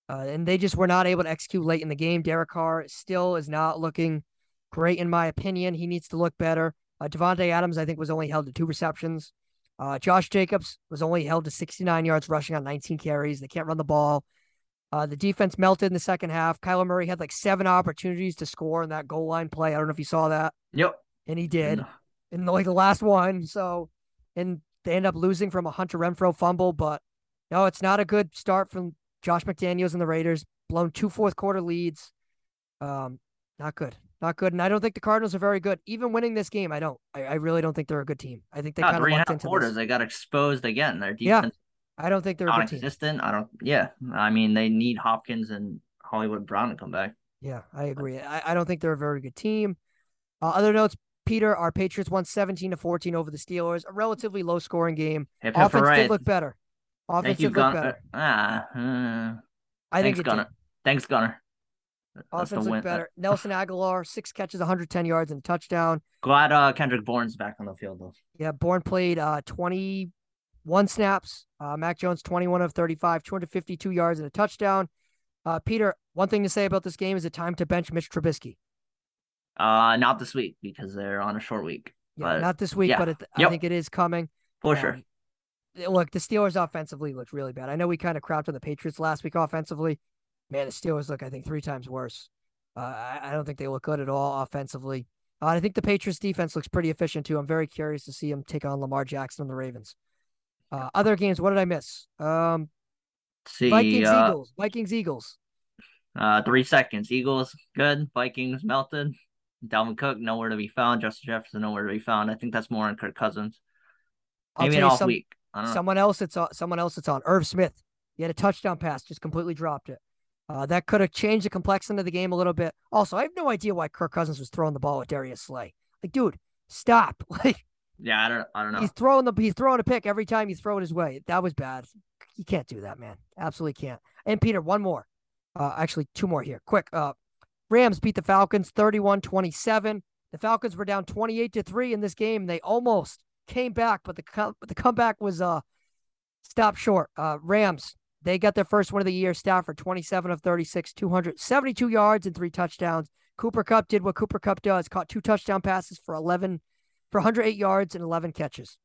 Uh, and they just were not able to execute late in the game. Derek Carr still is not looking great, in my opinion. He needs to look better. Uh, Davante Adams, I think, was only held to two receptions. Uh, Josh Jacobs was only held to 69 yards rushing on 19 carries. They can't run the ball. Uh, the defense melted in the second half. Kyler Murray had like seven opportunities to score in that goal line play. I don't know if you saw that, Yep. and he did in the, like the last one. So, and they end up losing from a Hunter Renfrow fumble. But no, it's not a good start from Josh McDaniels and the Raiders. Blown two fourth quarter leads. Um, not good, not good. And I don't think the Cardinals are very good. Even winning this game, I don't. I, I really don't think they're a good team. I think they Ah, kind of three and a lucked half into quarters. this. They got exposed again. Their Yeah, defense I don't think they're non-existent. I don't. Yeah, I mean they need Hopkins and Hollywood Brown to come back. Yeah, I agree. I, I don't think they're a very good team. Uh, other notes, Peter, our Patriots won 17 to 14 over the Steelers, a relatively low scoring game. Hip, hip, Offense did look better. Offense did look better. Ah, uh, I think thanks, Gunner. Did. Thanks, Gunner. Offense looked better. Nelson Agholor, six catches, 110 yards, and a touchdown. Glad uh, Kendrick Bourne's back on the field, though. Yeah, Bourne played uh, 20 one snaps. Uh, Mac Jones, 21 of 35, 252 yards and a touchdown. Uh, Peter, one thing to say about this game is it time to bench Mitch Trubisky? Uh, not this week because they're on a short week. Yeah, but, not this week, yeah. but it, I yep. think it is coming. For um, sure. Look, the Steelers offensively looked really bad. I know we kind of crapped on the Patriots last week offensively. Man, the Steelers look, I think, three times worse. Uh, I, I, don't think they look good at all offensively. Uh, I think the Patriots defense looks pretty efficient too. I'm very curious to see them take on Lamar Jackson and the Ravens. Uh, other games, what did I miss? Um, See, Vikings uh, Eagles. Vikings Eagles. uh, three seconds. Eagles good. Vikings melted. Dalvin Cook nowhere to be found. Justin Jefferson nowhere to be found. I think that's more on Kirk Cousins. Maybe an off some- week. I don't know. Someone else that's on. Someone else that's on. Irv Smith. He had a touchdown pass, just completely dropped it. Uh, that could have changed the complexion of the game a little bit. Also, I have no idea why Kirk Cousins was throwing the ball at Darius Slay. Like, dude, stop! Like, Yeah, I don't. I don't know. he's throwing the he's throwing a pick every time he's throwing his way. That was bad. You can't do that, man. Absolutely can't. And Peter, one more. Uh, actually, two more here. Quick. Uh, Rams beat the Falcons 31-27. The Falcons were down 28 to 3 in this game. They almost came back, but the co- but the comeback was uh stopped short. Uh, Rams, they got their first win of the year. Stafford 27 of 36, 272 yards and three touchdowns. Cooper Kupp did what Cooper Kupp does, caught two touchdown passes for 11 for 108 yards and 11 catches.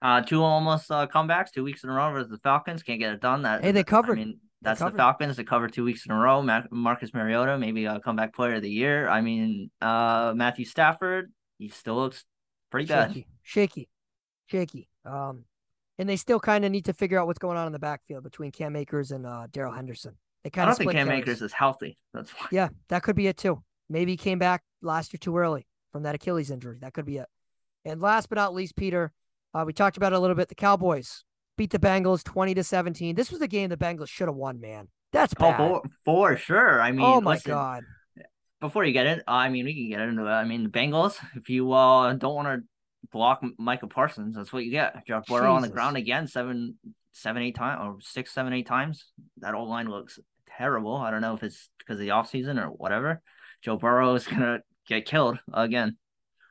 Uh, two almost uh, comebacks, two weeks in a row versus the Falcons. Can't get it done. That Hey, they covered. I mean, that's the Falcons. They covered two weeks in a row. Ma- Marcus Mariota, maybe a comeback player of the year. I mean, uh, Matthew Stafford, he still looks pretty bad. shaky, shaky, shaky. Um, and they still kind of need to figure out what's going on in the backfield between Cam Akers and uh, Darrell Henderson. They I kind don't of think split Cam carries. Akers is healthy. That's why. Yeah, that could be it too. Maybe he came back last year too early from that Achilles injury. That could be it. And last but not least, Peter, uh, we talked about it a little bit. The Cowboys beat the Bengals twenty to seventeen. This was a game the Bengals should have won. Man, that's Oh, for, for sure. I mean, oh my listen, god. before you get it, I mean, we can get into it. I mean, the Bengals, if you uh don't want to block Micah Parsons, that's what you get. Josh Burrow on the ground again, seven, seven, eight times, or six, seven, eight times. That old line looks terrible. I don't know if it's because of the offseason or whatever. Joe Burrow is gonna get killed again.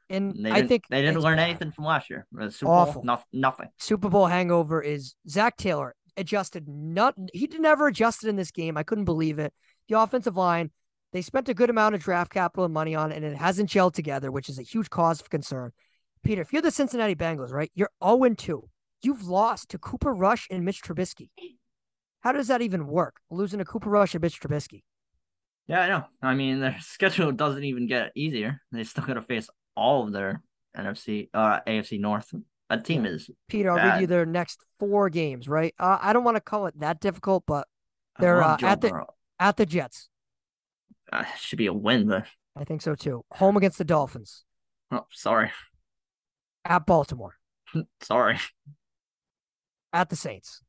And I think they didn't learn anything from last year. Super Awful. Bowl, noth- nothing. Super Bowl hangover is Zac Taylor adjusted not he never adjusted in this game. I couldn't believe it. The offensive line, they spent a good amount of draft capital and money on it, and it hasn't gelled together, which is a huge cause of concern. Peter, if you're the Cincinnati Bengals, right? You're 0-2. You've lost to Cooper Rush and Mitch Trubisky. How does that even work? Losing to Cooper Rush and Mitch Trubisky. Yeah, I know. I mean, their schedule doesn't even get easier. They still got to face all of their NFC, uh, AFC North. That team is Peter, I'll read you their next four games, right? Uh, I don't want to call it that difficult, but They're, uh, at the- Burrow. at the Jets. Uh, should be a win, but I think so too. Home against the Dolphins. oh, sorry, At Baltimore. sorry. At the Saints.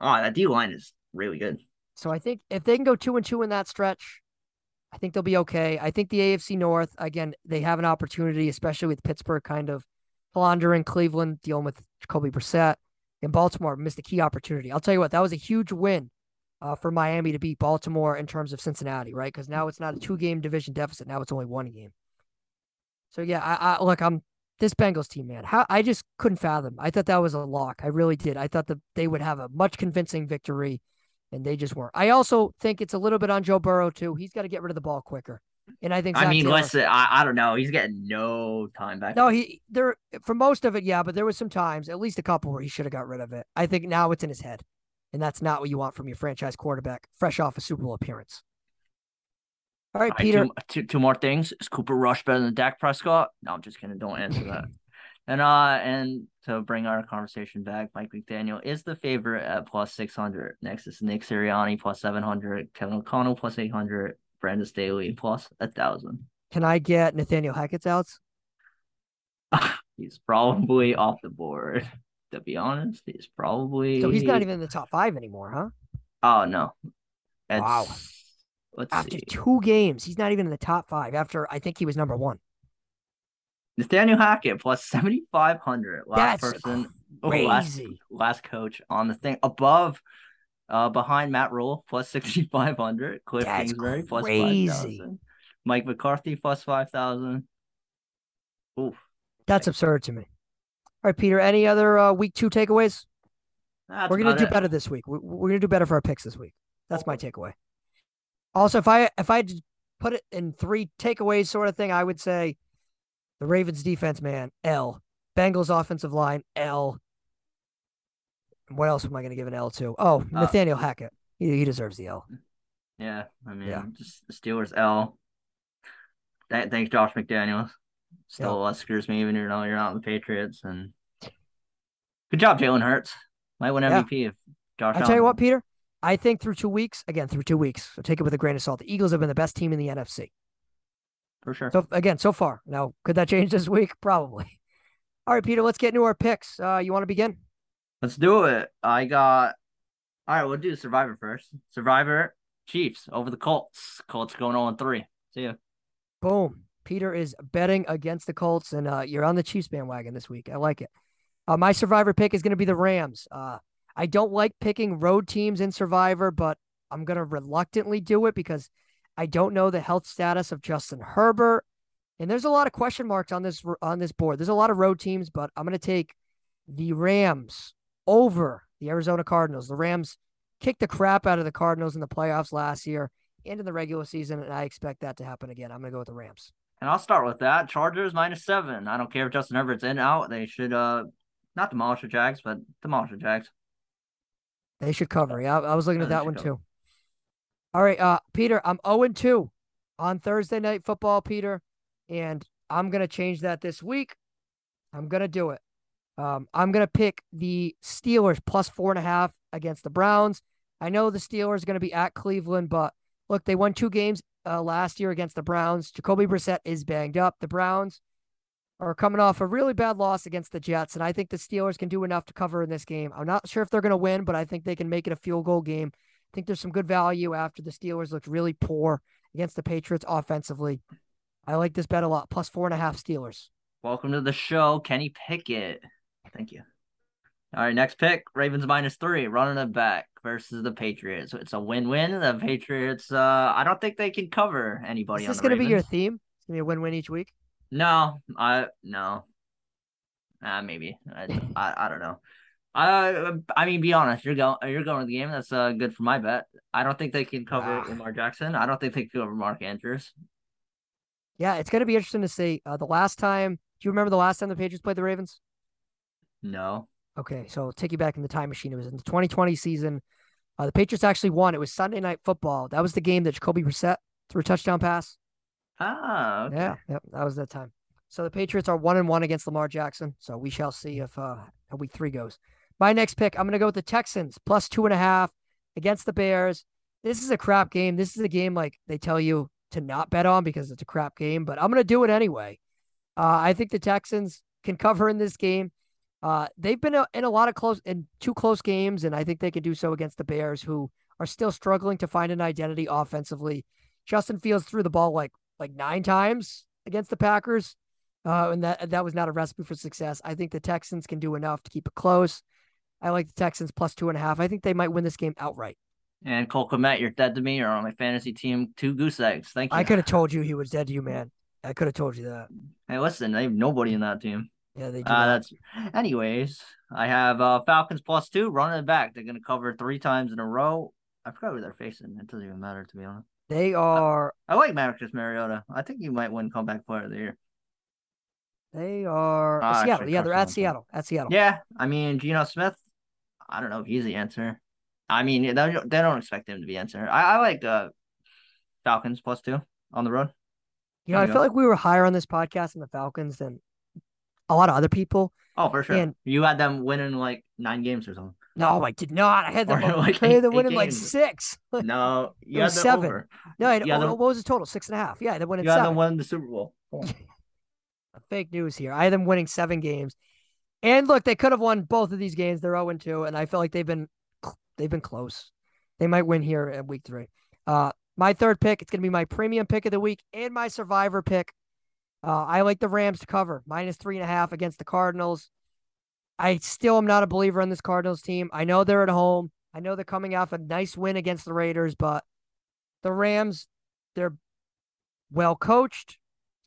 Oh, that D line is really good. So I think if they can go two and two in that stretch, I think they'll be okay. I think the AFC North, again, they have an opportunity, especially with Pittsburgh kind of floundering, Cleveland dealing with Jacoby Brissett, and Baltimore missed a key opportunity. I'll tell you what, that was a huge win uh, for Miami to beat Baltimore in terms of Cincinnati, right? Because now it's not a two game division deficit. Now it's only one game. So yeah, I, I look, I'm this Bengals team, man. How I just couldn't fathom. I thought that was a lock. I really did. I thought that they would have a much convincing victory and they just weren't. I also think it's a little bit on Joe Burrow too. He's got to get rid of the ball quicker, and I think. I mean, Taylor- listen, I, I don't know. He's getting no time back. No, he there for most of it, yeah, but there was some times, at least a couple, where he should have got rid of it. I think now it's in his head, and that's not what you want from your franchise quarterback, fresh off a Super Bowl appearance. All right, All right, Peter. two, two, two more things. Is Cooper Rush better than Dak Prescott? No, I'm just kidding. Don't answer that. And uh, and to bring our conversation back, Mike McDaniel is the favorite at plus six hundred. Next is Nick Sirianni plus seven hundred, Kevin O'Connell plus eight hundred, Brandon Staley plus a thousand. Can I get Nathaniel Hackett's outs? He's probably off the board. To be honest, he's probably So he's not even in the top five anymore, huh? Oh no. It's, Wow. Let's After see. two games, he's not even in the top five. After I think he was number one. Nathaniel Hackett plus seventy five hundred. Last That's person, oh, last last coach on the thing above Uh, behind Matt Rhule plus sixty five hundred. Cliff That's Kingsbury plus five crazy. thousand. Mike McCarthy plus five thousand. Oof. That's absurd to me. All right, Peter. Any other uh, week two takeaways? That's we're gonna do it. better this week. We're, we're gonna do better for our picks this week. That's my takeaway. Also, if I if I had to put it in three takeaways, sort of thing, I would say the Ravens defense, man, L. Bengals offensive line, L. What else am I gonna give an L to? Oh, Uh, Nathaniel Hackett. He, he deserves the L. Yeah, I mean, Yeah. just the Steelers L. Th- thanks, Josh McDaniels. Still uh, screws me even though you're not in the Patriots. And good job, Jalen Hurts. Might win Yeah. MVP if Josh. I tell you what, Peter. I think through two weeks, again through two weeks, so take it with a grain of salt. The Eagles have been the best team in the NFC. For sure. So again, so far. Now, could that change this week? Probably. All right, Peter. Let's get into our picks. Uh, you want to begin? Let's do it. I got. All right, we'll do Survivor first. Survivor Chiefs over the Colts. Colts going on three. See ya. Boom. Peter is betting against the Colts, and uh, you're on the Chiefs bandwagon this week. I like it. Uh, my Survivor pick is going to be the Rams. Uh, I don't like picking road teams in Survivor, but I'm going to reluctantly do it because I don't know the health status of Justin Herbert, and there's a lot of question marks on this on this board. There's a lot of road teams, but I'm going to take the Rams over the Arizona Cardinals. The Rams kicked the crap out of the Cardinals in the playoffs last year and in the regular season, and I expect that to happen again. I'm going to go with the Rams. And I'll start with that. Chargers minus seven. I don't care if Justin Herbert's in and out. They should uh not demolish the Jags, but demolish the Jags. They should cover. Yeah, I, I was looking Yeah, at that one cover. too. All right, uh, Peter, I'm 0 2 on Thursday night football, Peter, and I'm gonna change that this week. I'm gonna do it. Um, I'm gonna pick the Steelers plus four and a half against the Browns. I know the Steelers are gonna be at Cleveland, but look, they won two games uh, last year against the Browns. Jacoby Brissett is banged up. The Browns are coming off a really bad loss against the Jets, and I think the Steelers can do enough to cover in this game. I'm not sure if they're going to win, but I think they can make it a field goal game. I think there's some good value after the Steelers looked really poor against the Patriots offensively. I like this bet a lot. Plus four and a half Steelers. Welcome to the show, Kenny Pickett. Thank you. All right, next pick, Ravens minus three, running it back versus the Patriots. It's a win-win. The Patriots, uh, I don't think they can cover anybody. Is this going to be your theme? It's going to be a win-win each week. No, I no. Uh, maybe I, I I don't know. I I mean, be honest. You're going you're going to the game. That's uh good for my bet. I don't think they can cover Ah. Lamar Jackson. I don't think they can cover Mark Andrews. Yeah, it's going to be interesting to see. Uh, the last time, do you remember the last time the Patriots played the Ravens? No. Okay, so I'll take you back in the time machine. It was in the 2020 season. Uh, the Patriots actually won. It was Sunday Night Football. That was the game that Jacoby Brissett threw a touchdown pass. Ah, okay. Yeah, yep, that was that time. So the Patriots are one and one against Lamar Jackson. So we shall see if uh how week three goes. My next pick, I'm gonna go with the Texans plus two and a half against the Bears. This is a crap game. This is a game like they tell you to not bet on because it's a crap game, but I'm gonna do it anyway. Uh, I think the Texans can cover in this game. Uh, they've been in a lot of close in two close games, and I think they can do so against the Bears, who are still struggling to find an identity offensively. Justin Fields threw the ball like like nine times against the Packers, uh, and that that was not a recipe for success. I think the Texans can do enough to keep it close. I like the Texans plus two and a half. I think they might win this game outright. And Cole Kmet, you're dead to me. You're on my fantasy team. Two goose eggs. Thank you. I could have told you he was dead to you, man. I could have told you that. Hey, listen, they have nobody in that team. Yeah, they do. Uh, that's. Anyways, I have uh Falcons plus two running back. They're gonna cover three times in a row. I forgot who they're facing. It doesn't even matter to be honest. They are. I like Marcus Mariota. I think you might win comeback player of the year. They are Ah, Seattle. Yeah, they're at Seattle. At Seattle. Yeah, I mean Geno Smith. I don't know if he's the answer. I mean they don't, they don't expect him to be answer. I, I like uh Falcons plus two on the road. You know, I feel like we were higher on this podcast than the Falcons than a lot of other people. Oh, for sure. And- you had them winning like nine games or something. No, I did not. I had them. Or like I had them winning like six. No, you had seven. over. No, I had, Yeah, oh, the- what was the total? Six and a half. Yeah, they won You had seven. them win the Super Bowl. Fake news here. I had them winning seven games. And look, they could have won both of these games. They're 0 2, and I feel like they've been they've been close. They might win here at week three. Uh, my third pick, it's gonna be my premium pick of the week and my survivor pick. Uh, I like the Rams to cover minus three and a half against the Cardinals. I still am not a believer in this Cardinals team. I know they're at home. I know they're coming off a nice win against the Raiders, but the Rams, they're well coached.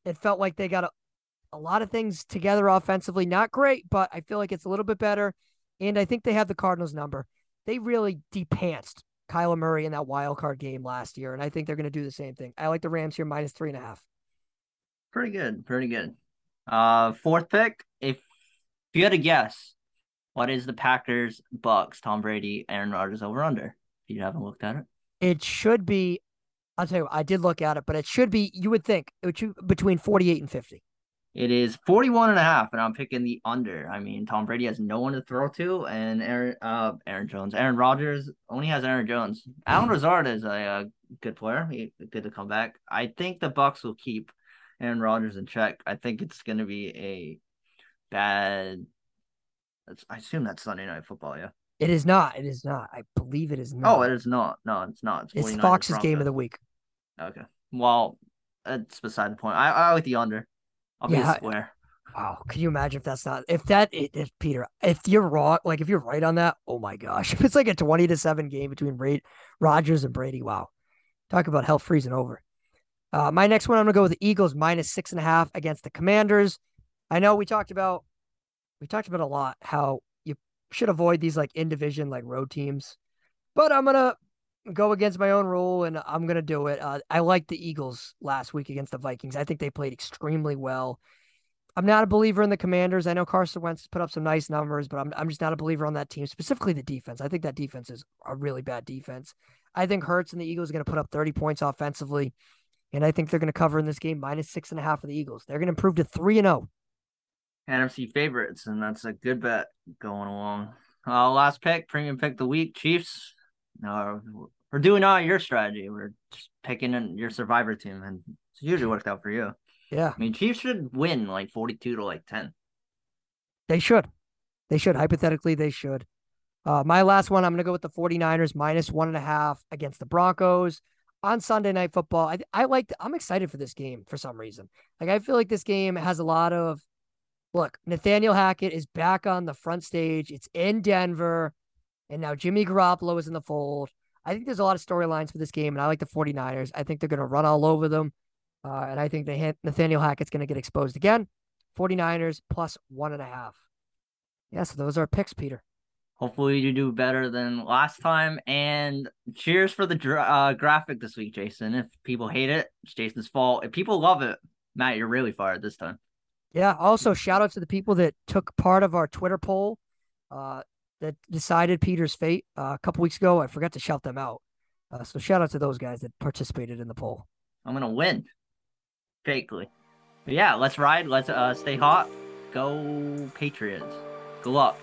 It felt like they got a, lot of things together offensively. Not great, but I feel like it's a little bit better. And I think they have the Cardinals number. They really depantsed Kyler Murray in that wild card game last year, and I think they're going to do the same thing. I like the Rams here minus three and a half. Pretty good, pretty good. Uh, fourth pick. If, if you had a guess, what is the Packers, Bucs, Tom Brady, Aaron Rodgers over under? If you haven't looked at it, it should be. I'll tell you, what, I did look at it, but it should be. You would think it would be between forty-eight and fifty. It is 41 and a half, and I'm picking the under. I mean, Tom Brady has no one to throw to, and Aaron uh Aaron Jones, Aaron Rodgers only has Aaron Jones. Allen Lazard is a, a good player. He good to come back. I think the Bucs will keep Aaron Rodgers in check. I think it's going to be a bad. I assume that's Sunday Night Football. Yeah. It is not. It is not. I believe it is not. Oh, it is not. No, it's not. It's, it's Fox's game of the week. Okay. Well, it's beside the point. I I like the under. I'll yeah, be a square. Wow, can you imagine if that's not if that if Peter if you're wrong like if you're right on that oh my gosh if it's like a twenty to seven game between Ray, Rodgers and Brady wow talk about hell freezing over. Uh, my next one I'm gonna go with the Eagles minus six and a half against the Commanders. I know we talked about we talked about a lot how you should avoid these like in division like road teams, but I'm gonna go against my own rule and I'm going to do it. Uh, I like the Eagles last week against the Vikings. I think they played extremely well. I'm not a believer in the Commanders. I know Carson Wentz put up some nice numbers, but I'm I'm just not a believer on that team, specifically the defense. I think that defense is a really bad defense. I think Hurts and the Eagles are going to put up 30 points offensively, and I think they're going to cover in this game minus six and a half for the Eagles. They're going to improve to three and zero. Oh. NFC favorites, and that's a good bet going along. Uh, last pick, premium pick the week, Chiefs uh, we're doing all your strategy. We're just picking in your survivor team, and it's usually worked out for you. Yeah. I mean, Chiefs should win like 42 to like 10. They should. They should. Hypothetically, they should. Uh, my last one, I'm going to go with the 49ers minus one and a half against the Broncos on Sunday Night Football. I, I like, I'm excited for this game for some reason. Like, I feel like this game has a lot of, look, Nathaniel Hackett is back on the front stage. It's in Denver. And now Jimmy Garoppolo is in the fold. I think there's a lot of storylines for this game, and I like the 49ers. I think they're going to run all over them. Uh, and I think the Nathaniel Hackett's going to get exposed again. 49ers plus one and a half. Yeah, so those are picks, Peter. Hopefully you do better than last time. And cheers for the uh, graphic this week, Jason. If people hate it, it's Jason's fault. If people love it, Matt, you're really fired this time. Yeah. Also, shout out to the people that took part of our Twitter poll. Uh, that decided Peter's fate uh, a couple weeks ago. I forgot to shout them out. Uh, so shout out to those guys that participated in the poll. I'm gonna win, fakely. But yeah, let's ride. Let's uh, stay hot. Go Patriots. Go up.